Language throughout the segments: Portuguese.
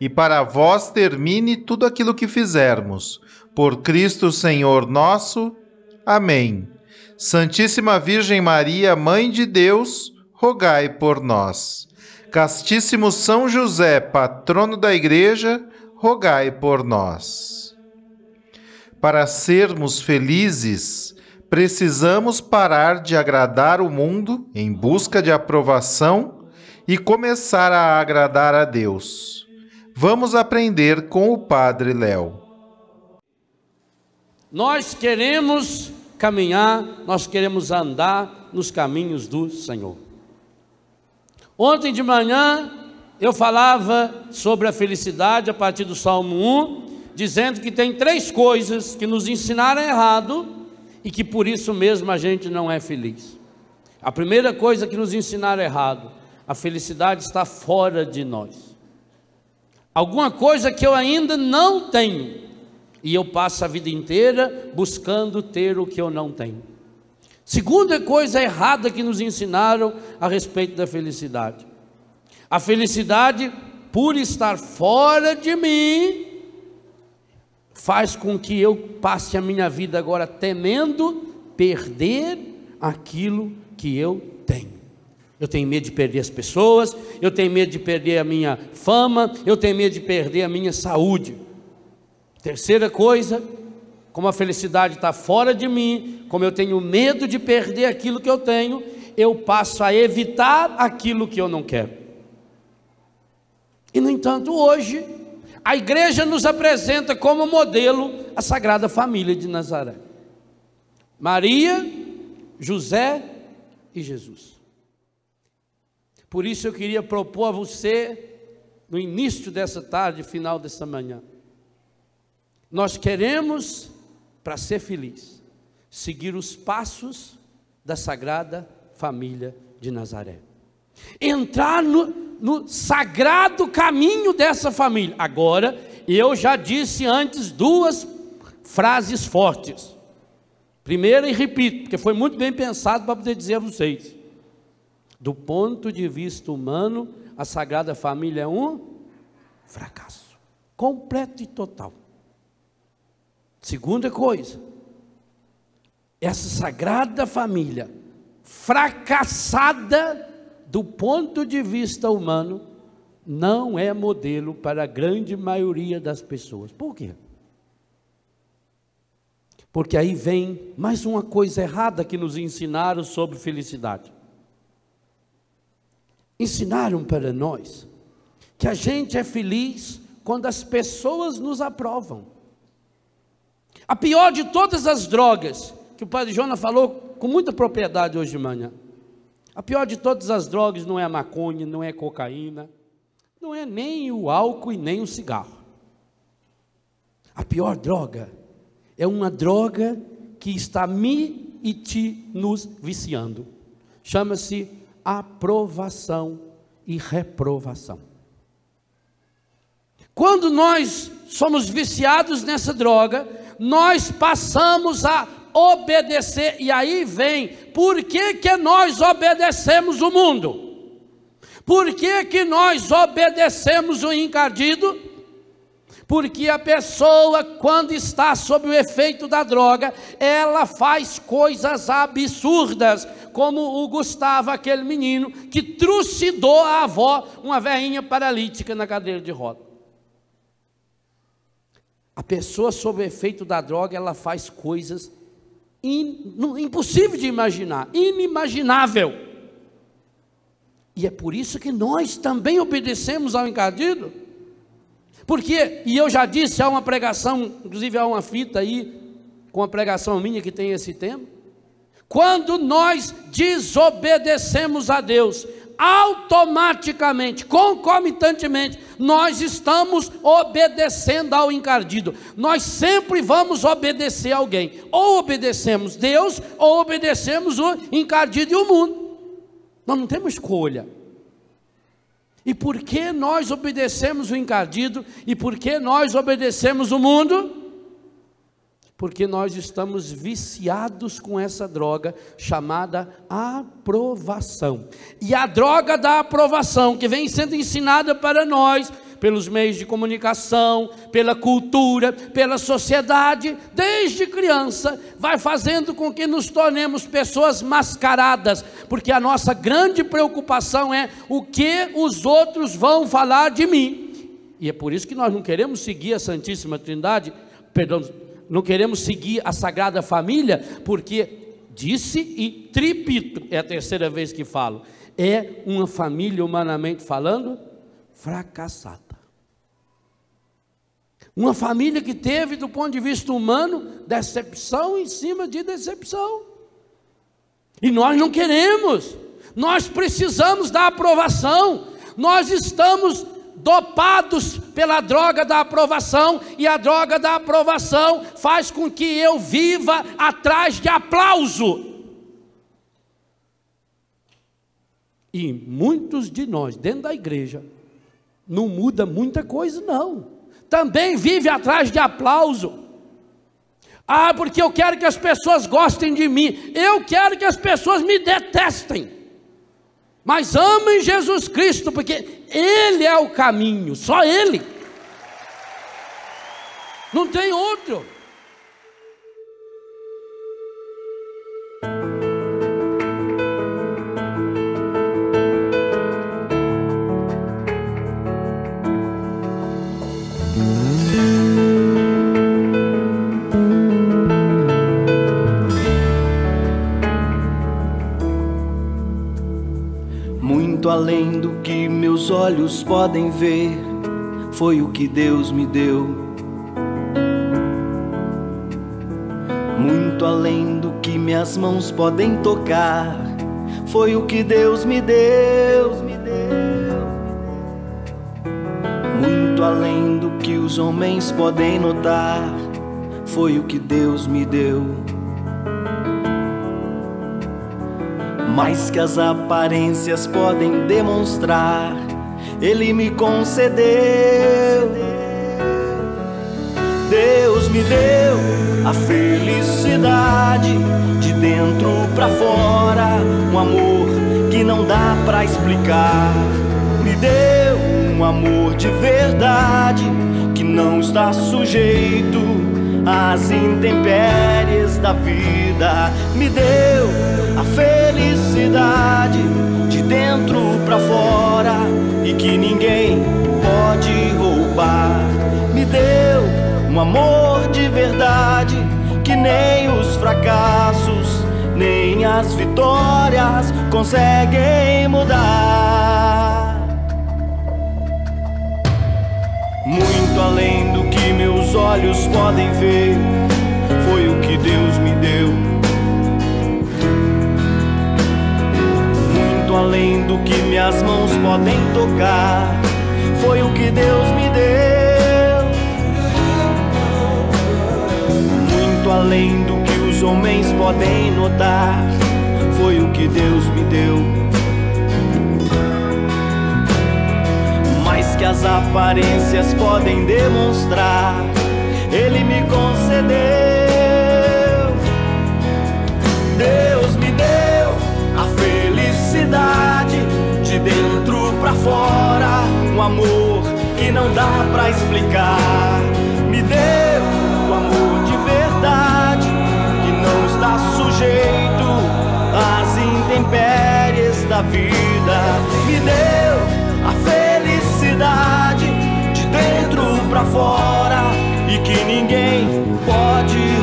e para vós termine tudo aquilo que fizermos. Por Cristo Senhor nosso. Amém. Santíssima Virgem Maria, Mãe de Deus, rogai por nós. Castíssimo São José, patrono da Igreja, rogai por nós. Para sermos felizes, precisamos parar de agradar o mundo em busca de aprovação e começar a agradar a Deus. Vamos aprender com o Padre Léo. Nós queremos caminhar, nós queremos andar nos caminhos do Senhor. Ontem de manhã eu falava sobre a felicidade a partir do Salmo 1, dizendo que tem três coisas que nos ensinaram errado e que por isso mesmo a gente não é feliz. A primeira coisa que nos ensinaram errado, a felicidade está fora de nós. Alguma coisa que eu ainda não tenho, e eu passo a vida inteira buscando ter o que eu não tenho. Segunda coisa errada que nos ensinaram a respeito da felicidade. A felicidade, por estar fora de mim, faz com que eu passe a minha vida agora temendo perder aquilo que eu tenho. Eu tenho medo de perder as pessoas, eu tenho medo de perder a minha fama, eu tenho medo de perder a minha saúde. Terceira coisa, como a felicidade está fora de mim, como eu tenho medo de perder aquilo que eu tenho, eu passo a evitar aquilo que eu não quero. E no entanto, hoje, a igreja nos apresenta como modelo a Sagrada Família de Nazaré: Maria, José e Jesus. Por isso eu queria propor a você, no início dessa tarde, final dessa manhã, nós queremos para ser feliz, seguir os passos da Sagrada Família de Nazaré. Entrar no, no sagrado caminho dessa família. Agora, eu já disse antes duas frases fortes. Primeira, e repito, porque foi muito bem pensado para poder dizer a vocês. Do ponto de vista humano, a Sagrada Família é um fracasso completo e total. Segunda coisa, essa sagrada família, fracassada do ponto de vista humano, não é modelo para a grande maioria das pessoas. Por quê? Porque aí vem mais uma coisa errada que nos ensinaram sobre felicidade. Ensinaram para nós que a gente é feliz quando as pessoas nos aprovam. A pior de todas as drogas, que o padre Jonas falou com muita propriedade hoje de manhã. A pior de todas as drogas não é a maconha, não é a cocaína, não é nem o álcool e nem o cigarro. A pior droga é uma droga que está me e te nos viciando. Chama-se aprovação e reprovação. Quando nós somos viciados nessa droga, nós passamos a obedecer, e aí vem, por que, que nós obedecemos o mundo? Por que, que nós obedecemos o encardido? Porque a pessoa, quando está sob o efeito da droga, ela faz coisas absurdas, como o Gustavo, aquele menino que trucidou a avó, uma velhinha paralítica na cadeira de roda. A pessoa sob efeito da droga, ela faz coisas in, impossíveis de imaginar, inimaginável. E é por isso que nós também obedecemos ao encardido. Porque, e eu já disse, há uma pregação, inclusive há uma fita aí, com a pregação minha que tem esse tema. Quando nós desobedecemos a Deus, automaticamente, concomitantemente, nós estamos obedecendo ao encardido. Nós sempre vamos obedecer alguém. Ou obedecemos Deus, ou obedecemos o encardido e o mundo. Nós não temos escolha. E por que nós obedecemos o encardido e por que nós obedecemos o mundo? Porque nós estamos viciados com essa droga chamada aprovação. E a droga da aprovação, que vem sendo ensinada para nós pelos meios de comunicação, pela cultura, pela sociedade, desde criança, vai fazendo com que nos tornemos pessoas mascaradas, porque a nossa grande preocupação é o que os outros vão falar de mim. E é por isso que nós não queremos seguir a Santíssima Trindade, perdão, não queremos seguir a Sagrada Família, porque disse e tripito, é a terceira vez que falo, é uma família, humanamente falando, fracassada. Uma família que teve, do ponto de vista humano, decepção em cima de decepção. E nós não queremos, nós precisamos da aprovação, nós estamos dopados pela droga da aprovação, e a droga da aprovação faz com que eu viva atrás de aplauso. E muitos de nós, dentro da igreja, não muda muita coisa, não. Também vive atrás de aplauso. Ah, porque eu quero que as pessoas gostem de mim. Eu quero que as pessoas me detestem. Mas amem Jesus Cristo, porque Ele é o caminho, só Ele. Não tem outro. Olhos podem ver, foi o que Deus me deu. Muito além do que minhas mãos podem tocar, foi o que Deus me deu. Muito além do que os homens podem notar, foi o que Deus me deu. mais que as aparências podem demonstrar, Ele me concedeu. Deus me deu a felicidade de dentro para fora, um amor que não dá para explicar. Me deu um amor de verdade que não está sujeito às intempéries da vida. Me deu a felicidade de dentro para fora e que ninguém pode roubar. Me deu um amor de verdade que nem os fracassos, nem as vitórias conseguem mudar. Muito além do que meus olhos podem ver, podem tocar. Foi o que Deus me deu. Muito além do que os homens podem notar. Foi o que Deus me deu. Mais que as aparências podem demonstrar, Ele me concedeu. Deus fora, um amor que não dá para explicar. Me deu o amor de verdade que não está sujeito às intempéries da vida. Me deu a felicidade de dentro para fora e que fora, um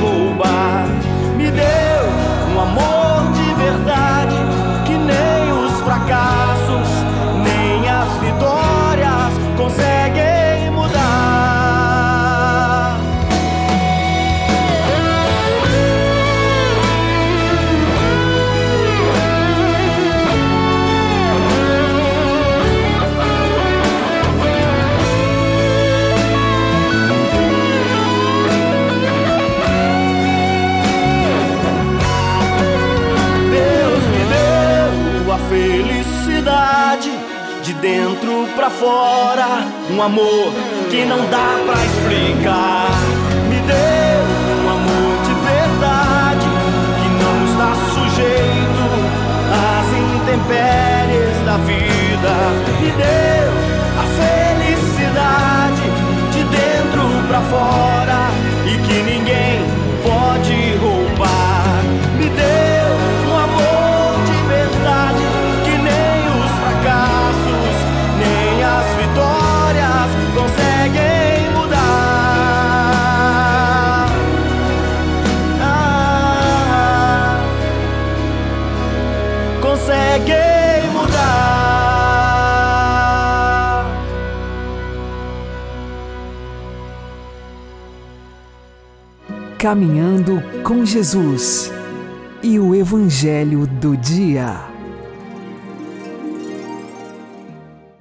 amor que não dá Caminhando com Jesus e o Evangelho do Dia.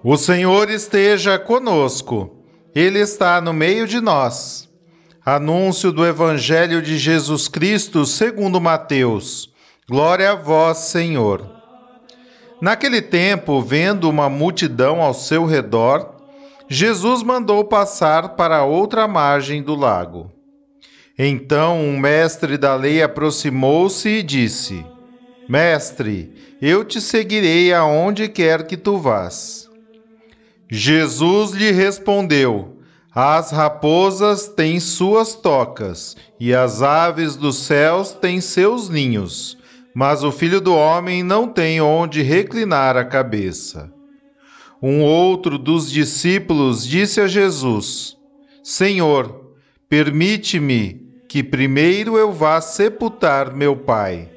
O Senhor esteja conosco, Ele está no meio de nós. Anúncio do Evangelho de Jesus Cristo segundo Mateus. Glória a vós, Senhor. Naquele tempo, vendo uma multidão ao seu redor, Jesus mandou passar para outra margem do lago. Então um mestre da lei aproximou-se e disse: Mestre, eu te seguirei aonde quer que tu vás. Jesus lhe respondeu: As raposas têm suas tocas, e as aves dos céus têm seus ninhos, mas o filho do homem não tem onde reclinar a cabeça. Um outro dos discípulos disse a Jesus: Senhor, permite-me que primeiro eu vá sepultar meu pai.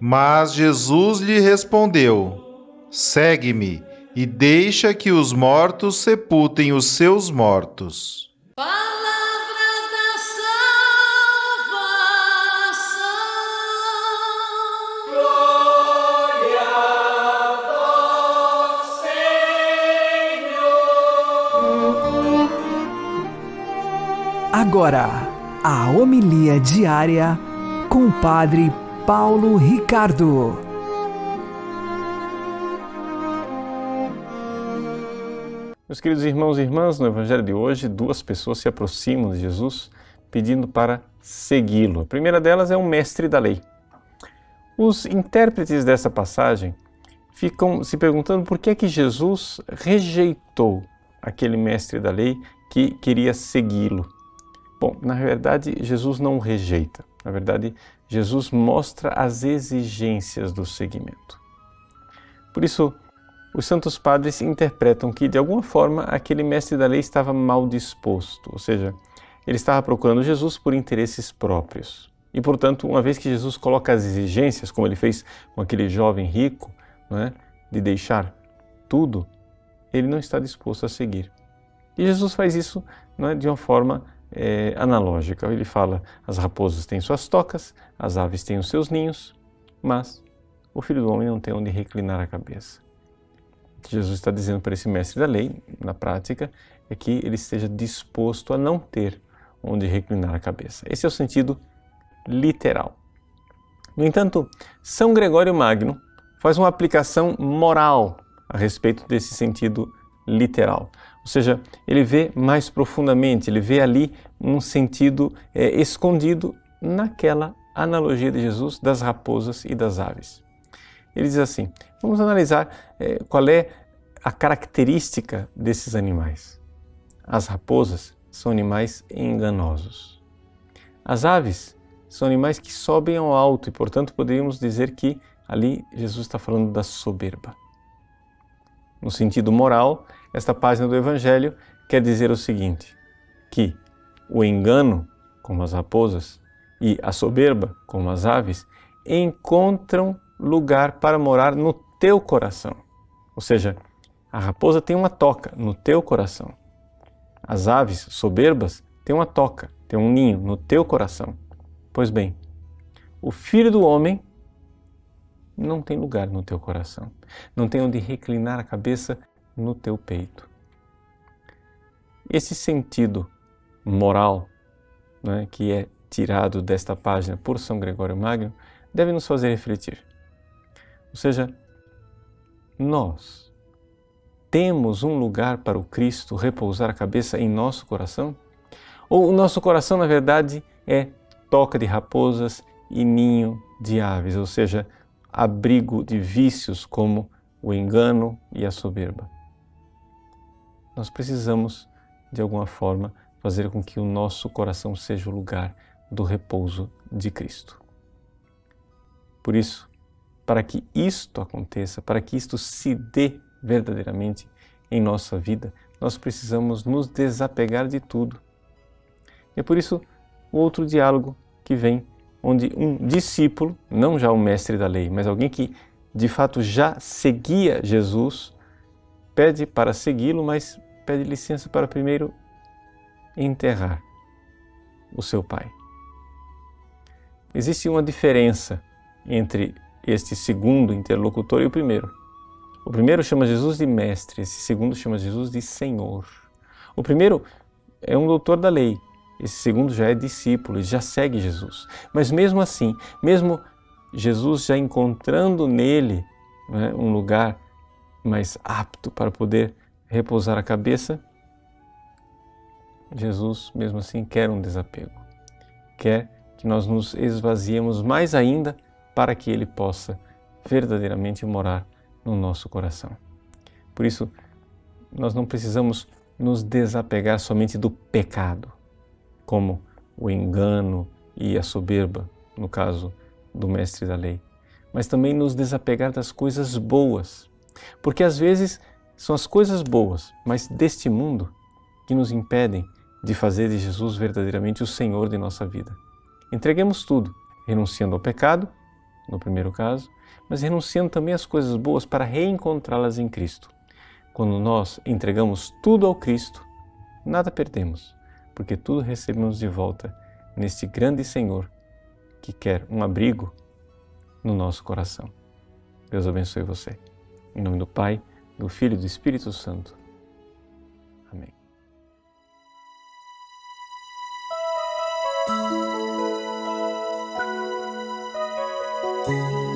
Mas Jesus lhe respondeu: Segue-me e deixa que os mortos sepultem os seus mortos. Palavra da salvação. Agora, a homilia diária com o Padre Paulo Ricardo. Meus queridos irmãos e irmãs, no Evangelho de hoje, duas pessoas se aproximam de Jesus pedindo para segui-lo. A primeira delas é um mestre da lei. Os intérpretes dessa passagem ficam se perguntando por que é que Jesus rejeitou aquele mestre da lei que queria segui-lo. Bom, na verdade, Jesus não rejeita. Na verdade, Jesus mostra as exigências do seguimento. Por isso, os santos padres interpretam que, de alguma forma, aquele mestre da lei estava mal disposto, ou seja, ele estava procurando Jesus por interesses próprios. E, portanto, uma vez que Jesus coloca as exigências, como ele fez com aquele jovem rico, é, de deixar tudo, ele não está disposto a seguir. E Jesus faz isso é, de uma forma é, analógica. Ele fala: as raposas têm suas tocas, as aves têm os seus ninhos, mas o filho do homem não tem onde reclinar a cabeça. O que Jesus está dizendo para esse mestre da lei, na prática, é que ele esteja disposto a não ter onde reclinar a cabeça. Esse é o sentido literal. No entanto, São Gregório Magno faz uma aplicação moral a respeito desse sentido literal. Ou seja, ele vê mais profundamente, ele vê ali um sentido é, escondido naquela analogia de Jesus das raposas e das aves. Ele diz assim: vamos analisar é, qual é a característica desses animais. As raposas são animais enganosos. As aves são animais que sobem ao alto e, portanto, poderíamos dizer que ali Jesus está falando da soberba. No sentido moral, esta página do Evangelho quer dizer o seguinte: que o engano, como as raposas, e a soberba, como as aves, encontram lugar para morar no teu coração. Ou seja, a raposa tem uma toca no teu coração. As aves soberbas têm uma toca, têm um ninho no teu coração. Pois bem, o filho do homem não tem lugar no teu coração, não tem onde reclinar a cabeça no teu peito. Esse sentido moral né, que é tirado desta página por São Gregório Magno deve nos fazer refletir. Ou seja, nós temos um lugar para o Cristo repousar a cabeça em nosso coração? Ou o nosso coração, na verdade, é toca de raposas e ninho de aves, ou seja, abrigo de vícios como o engano e a soberba? Nós precisamos, de alguma forma, fazer com que o nosso coração seja o lugar do repouso de Cristo. Por isso, para que isto aconteça, para que isto se dê verdadeiramente em nossa vida, nós precisamos nos desapegar de tudo. E é por isso o outro diálogo que vem, onde um discípulo, não já o mestre da lei, mas alguém que de fato já seguia Jesus, pede para segui-lo, mas pede licença para primeiro enterrar o seu pai. Existe uma diferença entre este segundo interlocutor e o primeiro. O primeiro chama Jesus de mestre, esse segundo chama Jesus de Senhor. O primeiro é um doutor da lei, esse segundo já é discípulo e já segue Jesus. Mas mesmo assim, mesmo Jesus já encontrando nele né, um lugar mais apto para poder repousar a cabeça, Jesus, mesmo assim, quer um desapego. Quer que nós nos esvaziemos mais ainda para que Ele possa verdadeiramente morar no nosso coração. Por isso, nós não precisamos nos desapegar somente do pecado, como o engano e a soberba, no caso do mestre da lei, mas também nos desapegar das coisas boas, porque às vezes são as coisas boas, mas deste mundo, que nos impedem de fazer de Jesus verdadeiramente o Senhor de nossa vida. Entreguemos tudo, renunciando ao pecado, no primeiro caso, mas renunciando também às coisas boas para reencontrá-las em Cristo. Quando nós entregamos tudo ao Cristo, nada perdemos, porque tudo recebemos de volta neste grande Senhor que quer um abrigo no nosso coração. Deus abençoe você. Em nome do Pai, do Filho e do Espírito Santo. Amém. Qual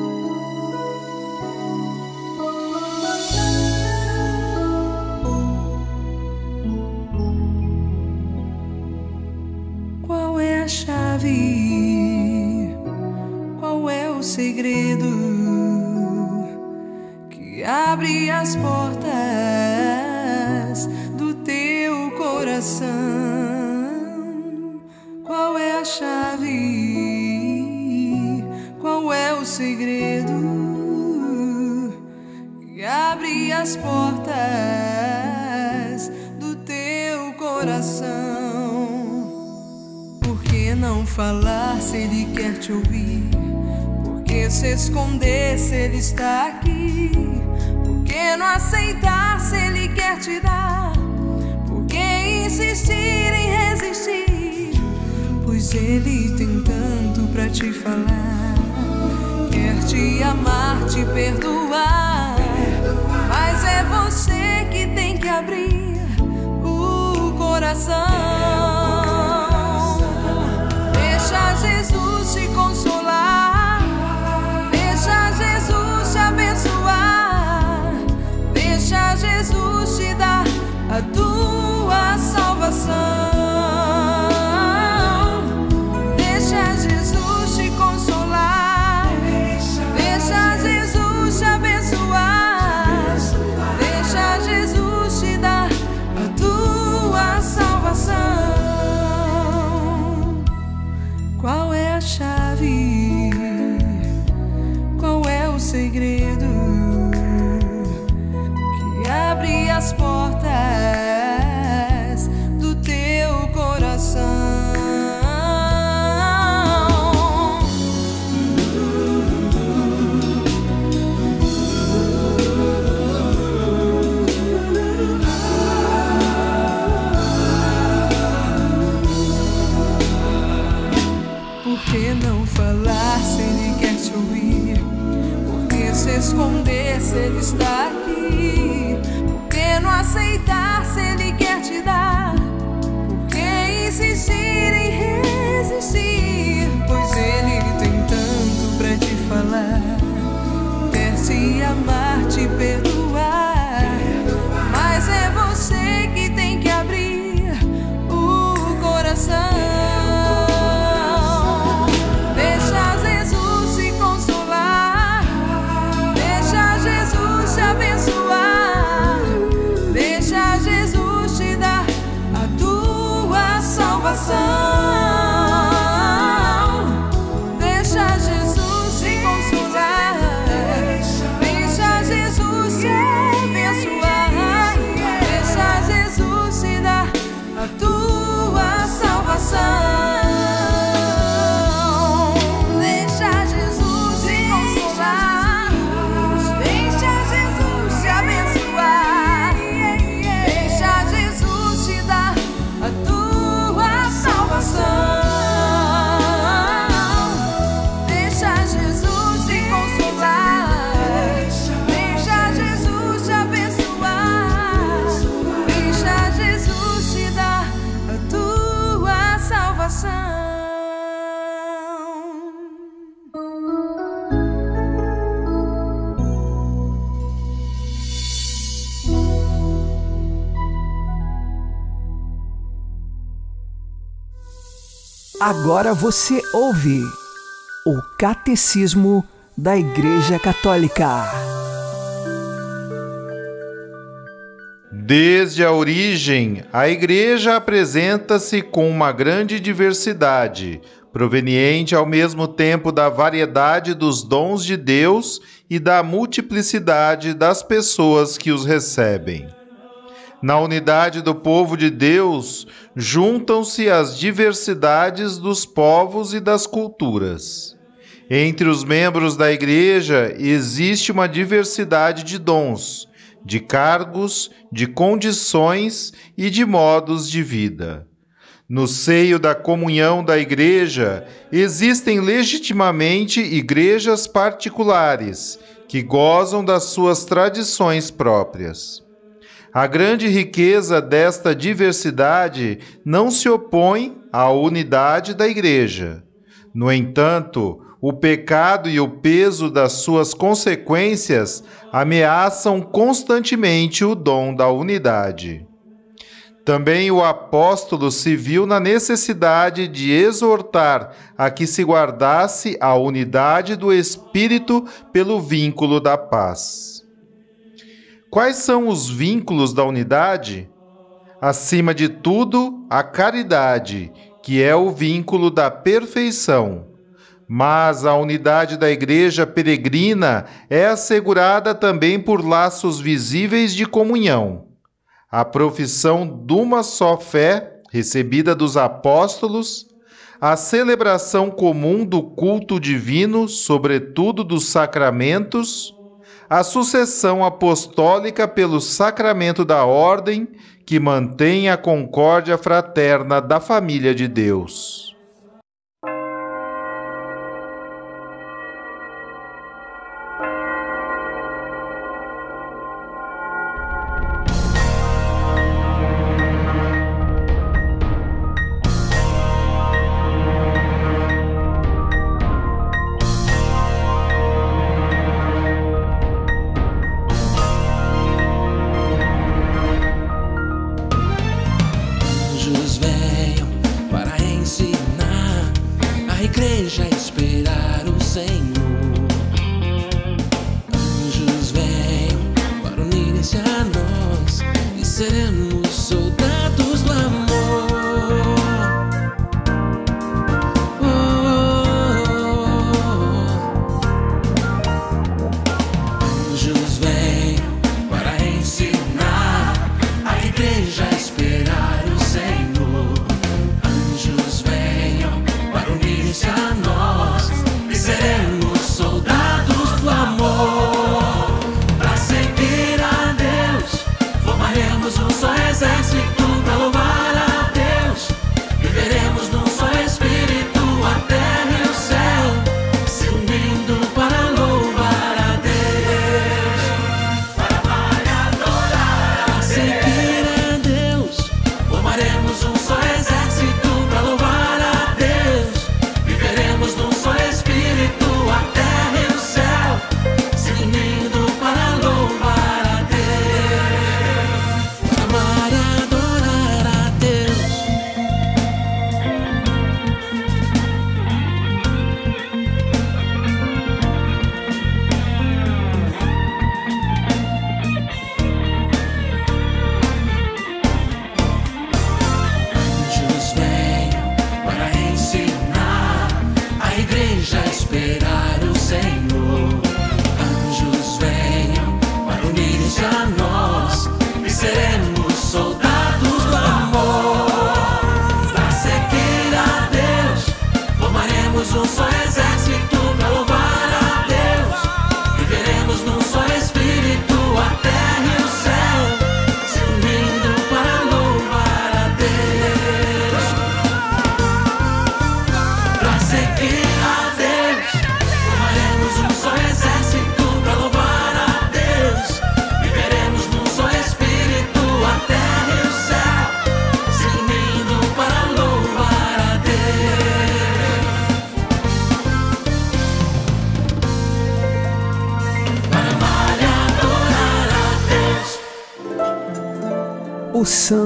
te amar, te perdoar. Agora você ouve o Catecismo da Igreja Católica. Desde a origem, a Igreja apresenta-se com uma grande diversidade, proveniente ao mesmo tempo da variedade dos dons de Deus e da multiplicidade das pessoas que os recebem. Na unidade do povo de Deus, juntam-se as diversidades dos povos e das culturas. Entre os membros da Igreja existe uma diversidade de dons, de cargos, de condições e de modos de vida. No seio da comunhão da Igreja existem legitimamente igrejas particulares que gozam das suas tradições próprias. A grande riqueza desta diversidade não se opõe à unidade da Igreja. No entanto, o pecado e o peso das suas consequências ameaçam constantemente o dom da unidade. Também o apóstolo se viu na necessidade de exortar a que se guardasse a unidade do Espírito pelo vínculo da paz. Quais são os vínculos da unidade? Acima de tudo, a caridade, que é o vínculo da perfeição. Mas a unidade da Igreja peregrina é assegurada também por laços visíveis de comunhão. A profissão de uma só fé, recebida dos apóstolos, a celebração comum do culto divino, sobretudo dos sacramentos, a sucessão apostólica pelo sacramento da ordem que mantém a concórdia fraterna da família de Deus. O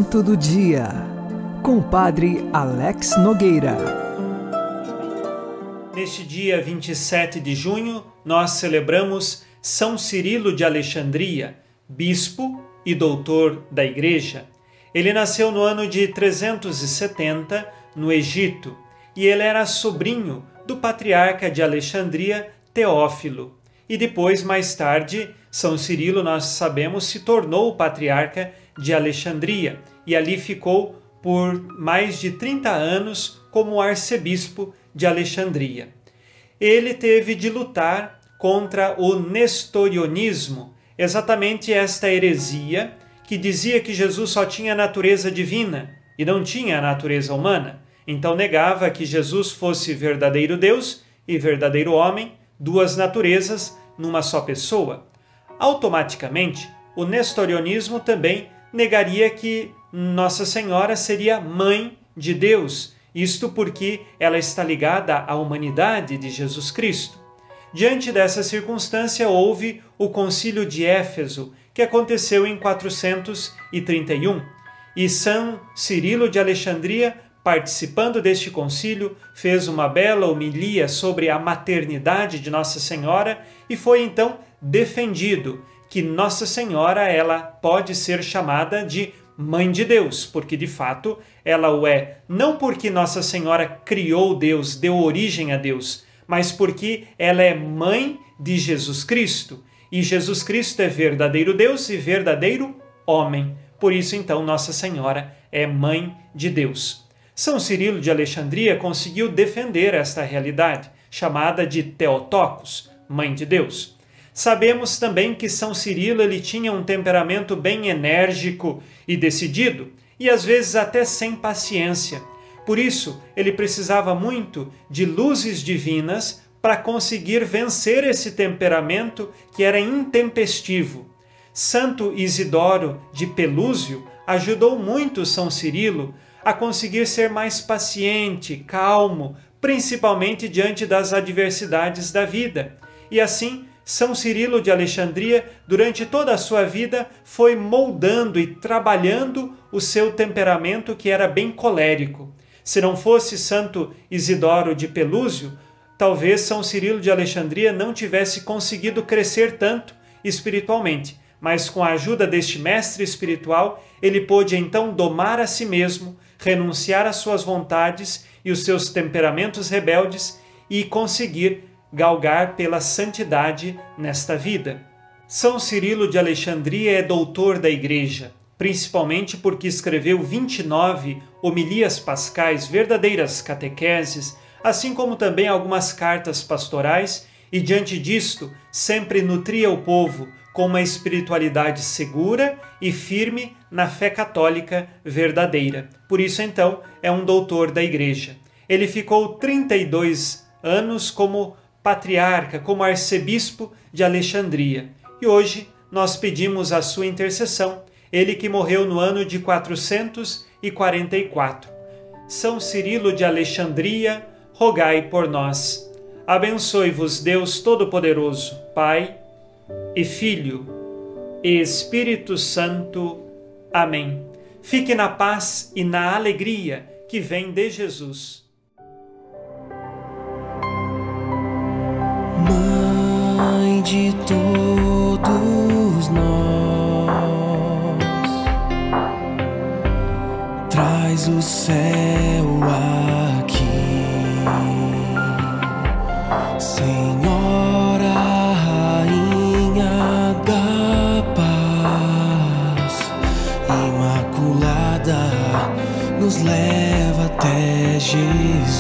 Santo do Dia, com o Padre Alex Nogueira. Neste dia 27 de junho, nós celebramos São Cirilo de Alexandria, bispo e doutor da Igreja. Ele nasceu no ano de 370 no Egito e ele era sobrinho do patriarca de Alexandria, Teófilo. E depois, mais tarde, São Cirilo, nós sabemos, se tornou o patriarca de Alexandria e ali ficou por mais de 30 anos como arcebispo de Alexandria. Ele teve de lutar contra o nestorionismo, exatamente esta heresia que dizia que Jesus só tinha natureza divina e não tinha a natureza humana. Então negava que Jesus fosse verdadeiro Deus e verdadeiro homem, duas naturezas numa só pessoa. Automaticamente, o nestorionismo também negaria que Nossa Senhora seria mãe de Deus isto porque ela está ligada à humanidade de Jesus Cristo. Diante dessa circunstância, houve o Concílio de Éfeso, que aconteceu em 431, e São Cirilo de Alexandria, participando deste concílio, fez uma bela homilia sobre a maternidade de Nossa Senhora e foi então defendido que Nossa Senhora ela pode ser chamada de Mãe de Deus, porque de fato ela o é, não porque Nossa Senhora criou Deus, deu origem a Deus, mas porque ela é mãe de Jesus Cristo. E Jesus Cristo é verdadeiro Deus e verdadeiro homem. Por isso, então, Nossa Senhora é mãe de Deus. São Cirilo de Alexandria conseguiu defender esta realidade, chamada de Teotocos, mãe de Deus. Sabemos também que São Cirilo ele tinha um temperamento bem enérgico e decidido, e às vezes até sem paciência. Por isso, ele precisava muito de luzes divinas para conseguir vencer esse temperamento que era intempestivo. Santo Isidoro de Pelúzio ajudou muito São Cirilo a conseguir ser mais paciente, calmo, principalmente diante das adversidades da vida. E assim, são Cirilo de Alexandria, durante toda a sua vida, foi moldando e trabalhando o seu temperamento que era bem colérico. Se não fosse Santo Isidoro de Pelúzio, talvez São Cirilo de Alexandria não tivesse conseguido crescer tanto espiritualmente, mas com a ajuda deste mestre espiritual, ele pôde então domar a si mesmo, renunciar às suas vontades e os seus temperamentos rebeldes e conseguir galgar pela santidade nesta vida. São Cirilo de Alexandria é doutor da Igreja, principalmente porque escreveu 29 homilias pascais, verdadeiras catequeses, assim como também algumas cartas pastorais, e diante disto sempre nutria o povo com uma espiritualidade segura e firme na fé católica verdadeira. Por isso, então, é um doutor da Igreja. Ele ficou 32 anos como patriarca, como arcebispo de Alexandria. E hoje nós pedimos a sua intercessão, ele que morreu no ano de 444. São Cirilo de Alexandria, rogai por nós. Abençoe-vos Deus Todo-Poderoso, Pai e Filho e Espírito Santo. Amém. Fique na paz e na alegria que vem de Jesus. Mãe de todos nós, traz o céu aqui, Senhora, Rainha da Paz, Imaculada, nos leva até Jesus.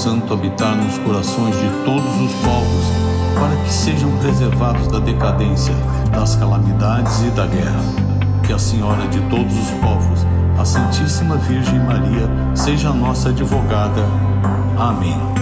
Santo habitar nos corações de todos os povos, para que sejam preservados da decadência, das calamidades e da guerra. Que a Senhora de todos os povos, a Santíssima Virgem Maria, seja nossa advogada. Amém.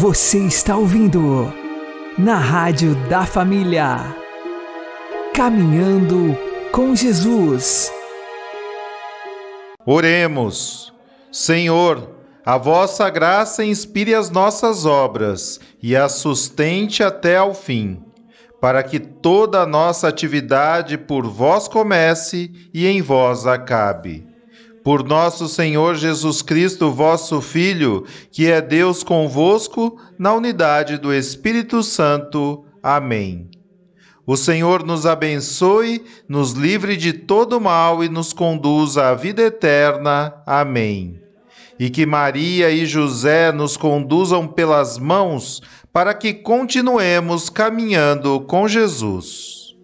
Você está ouvindo na Rádio da Família. Caminhando com Jesus. Oremos. Senhor, a vossa graça inspire as nossas obras e as sustente até ao fim, para que toda a nossa atividade por vós comece e em vós acabe. Por nosso Senhor Jesus Cristo, vosso Filho, que é Deus convosco, na unidade do Espírito Santo. Amém. O Senhor nos abençoe, nos livre de todo mal e nos conduza à vida eterna. Amém. E que Maria e José nos conduzam pelas mãos para que continuemos caminhando com Jesus.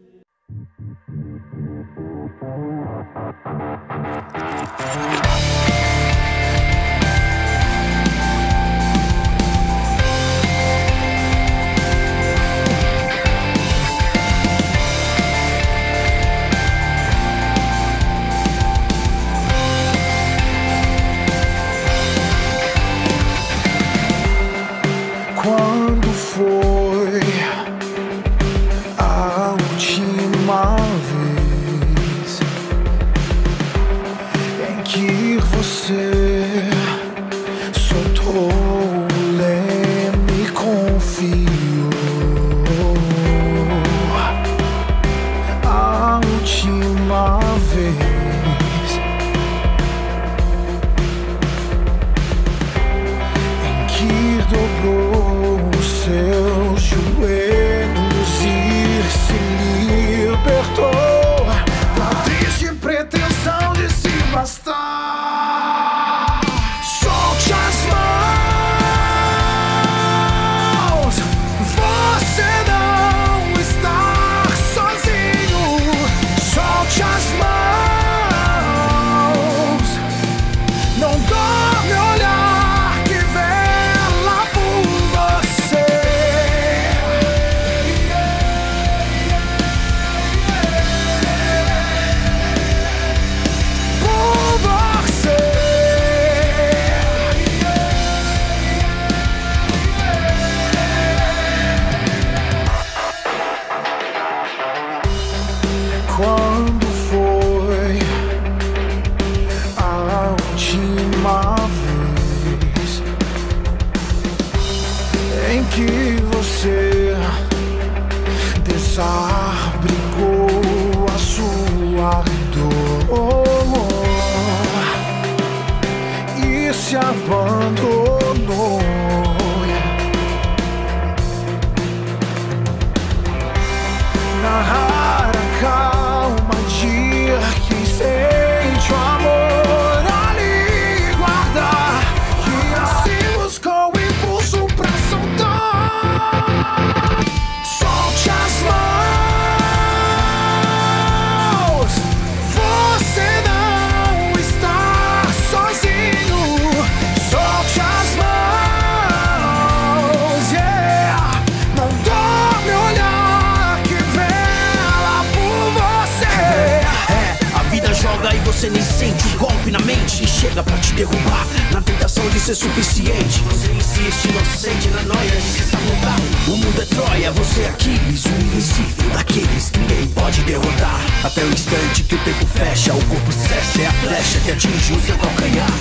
É Aquiles, o invencível daqueles que ninguém pode derrotar. Até o instante que o tempo fecha, o corpo cessa, é a flecha que atinge o seu calcanhar.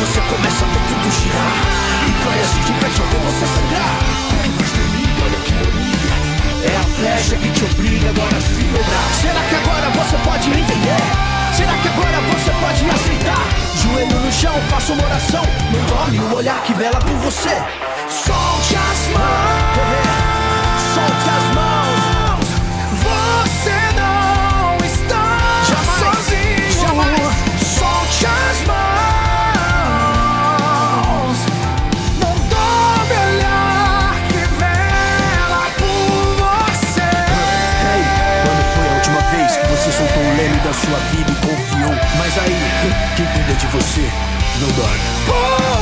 Você começa a ver tudo girar e praias de pede ver você sangrar. O que mais termina, olha que. É a flecha que te obriga agora a se dobrar. Será que agora você pode entender? Será que agora você pode aceitar? Joelho no chão, faça uma oração. Não dorme o olhar que vela por você. Solte as mãos, sua vida e confiou? Mas aí, quem cuida de você não dorme.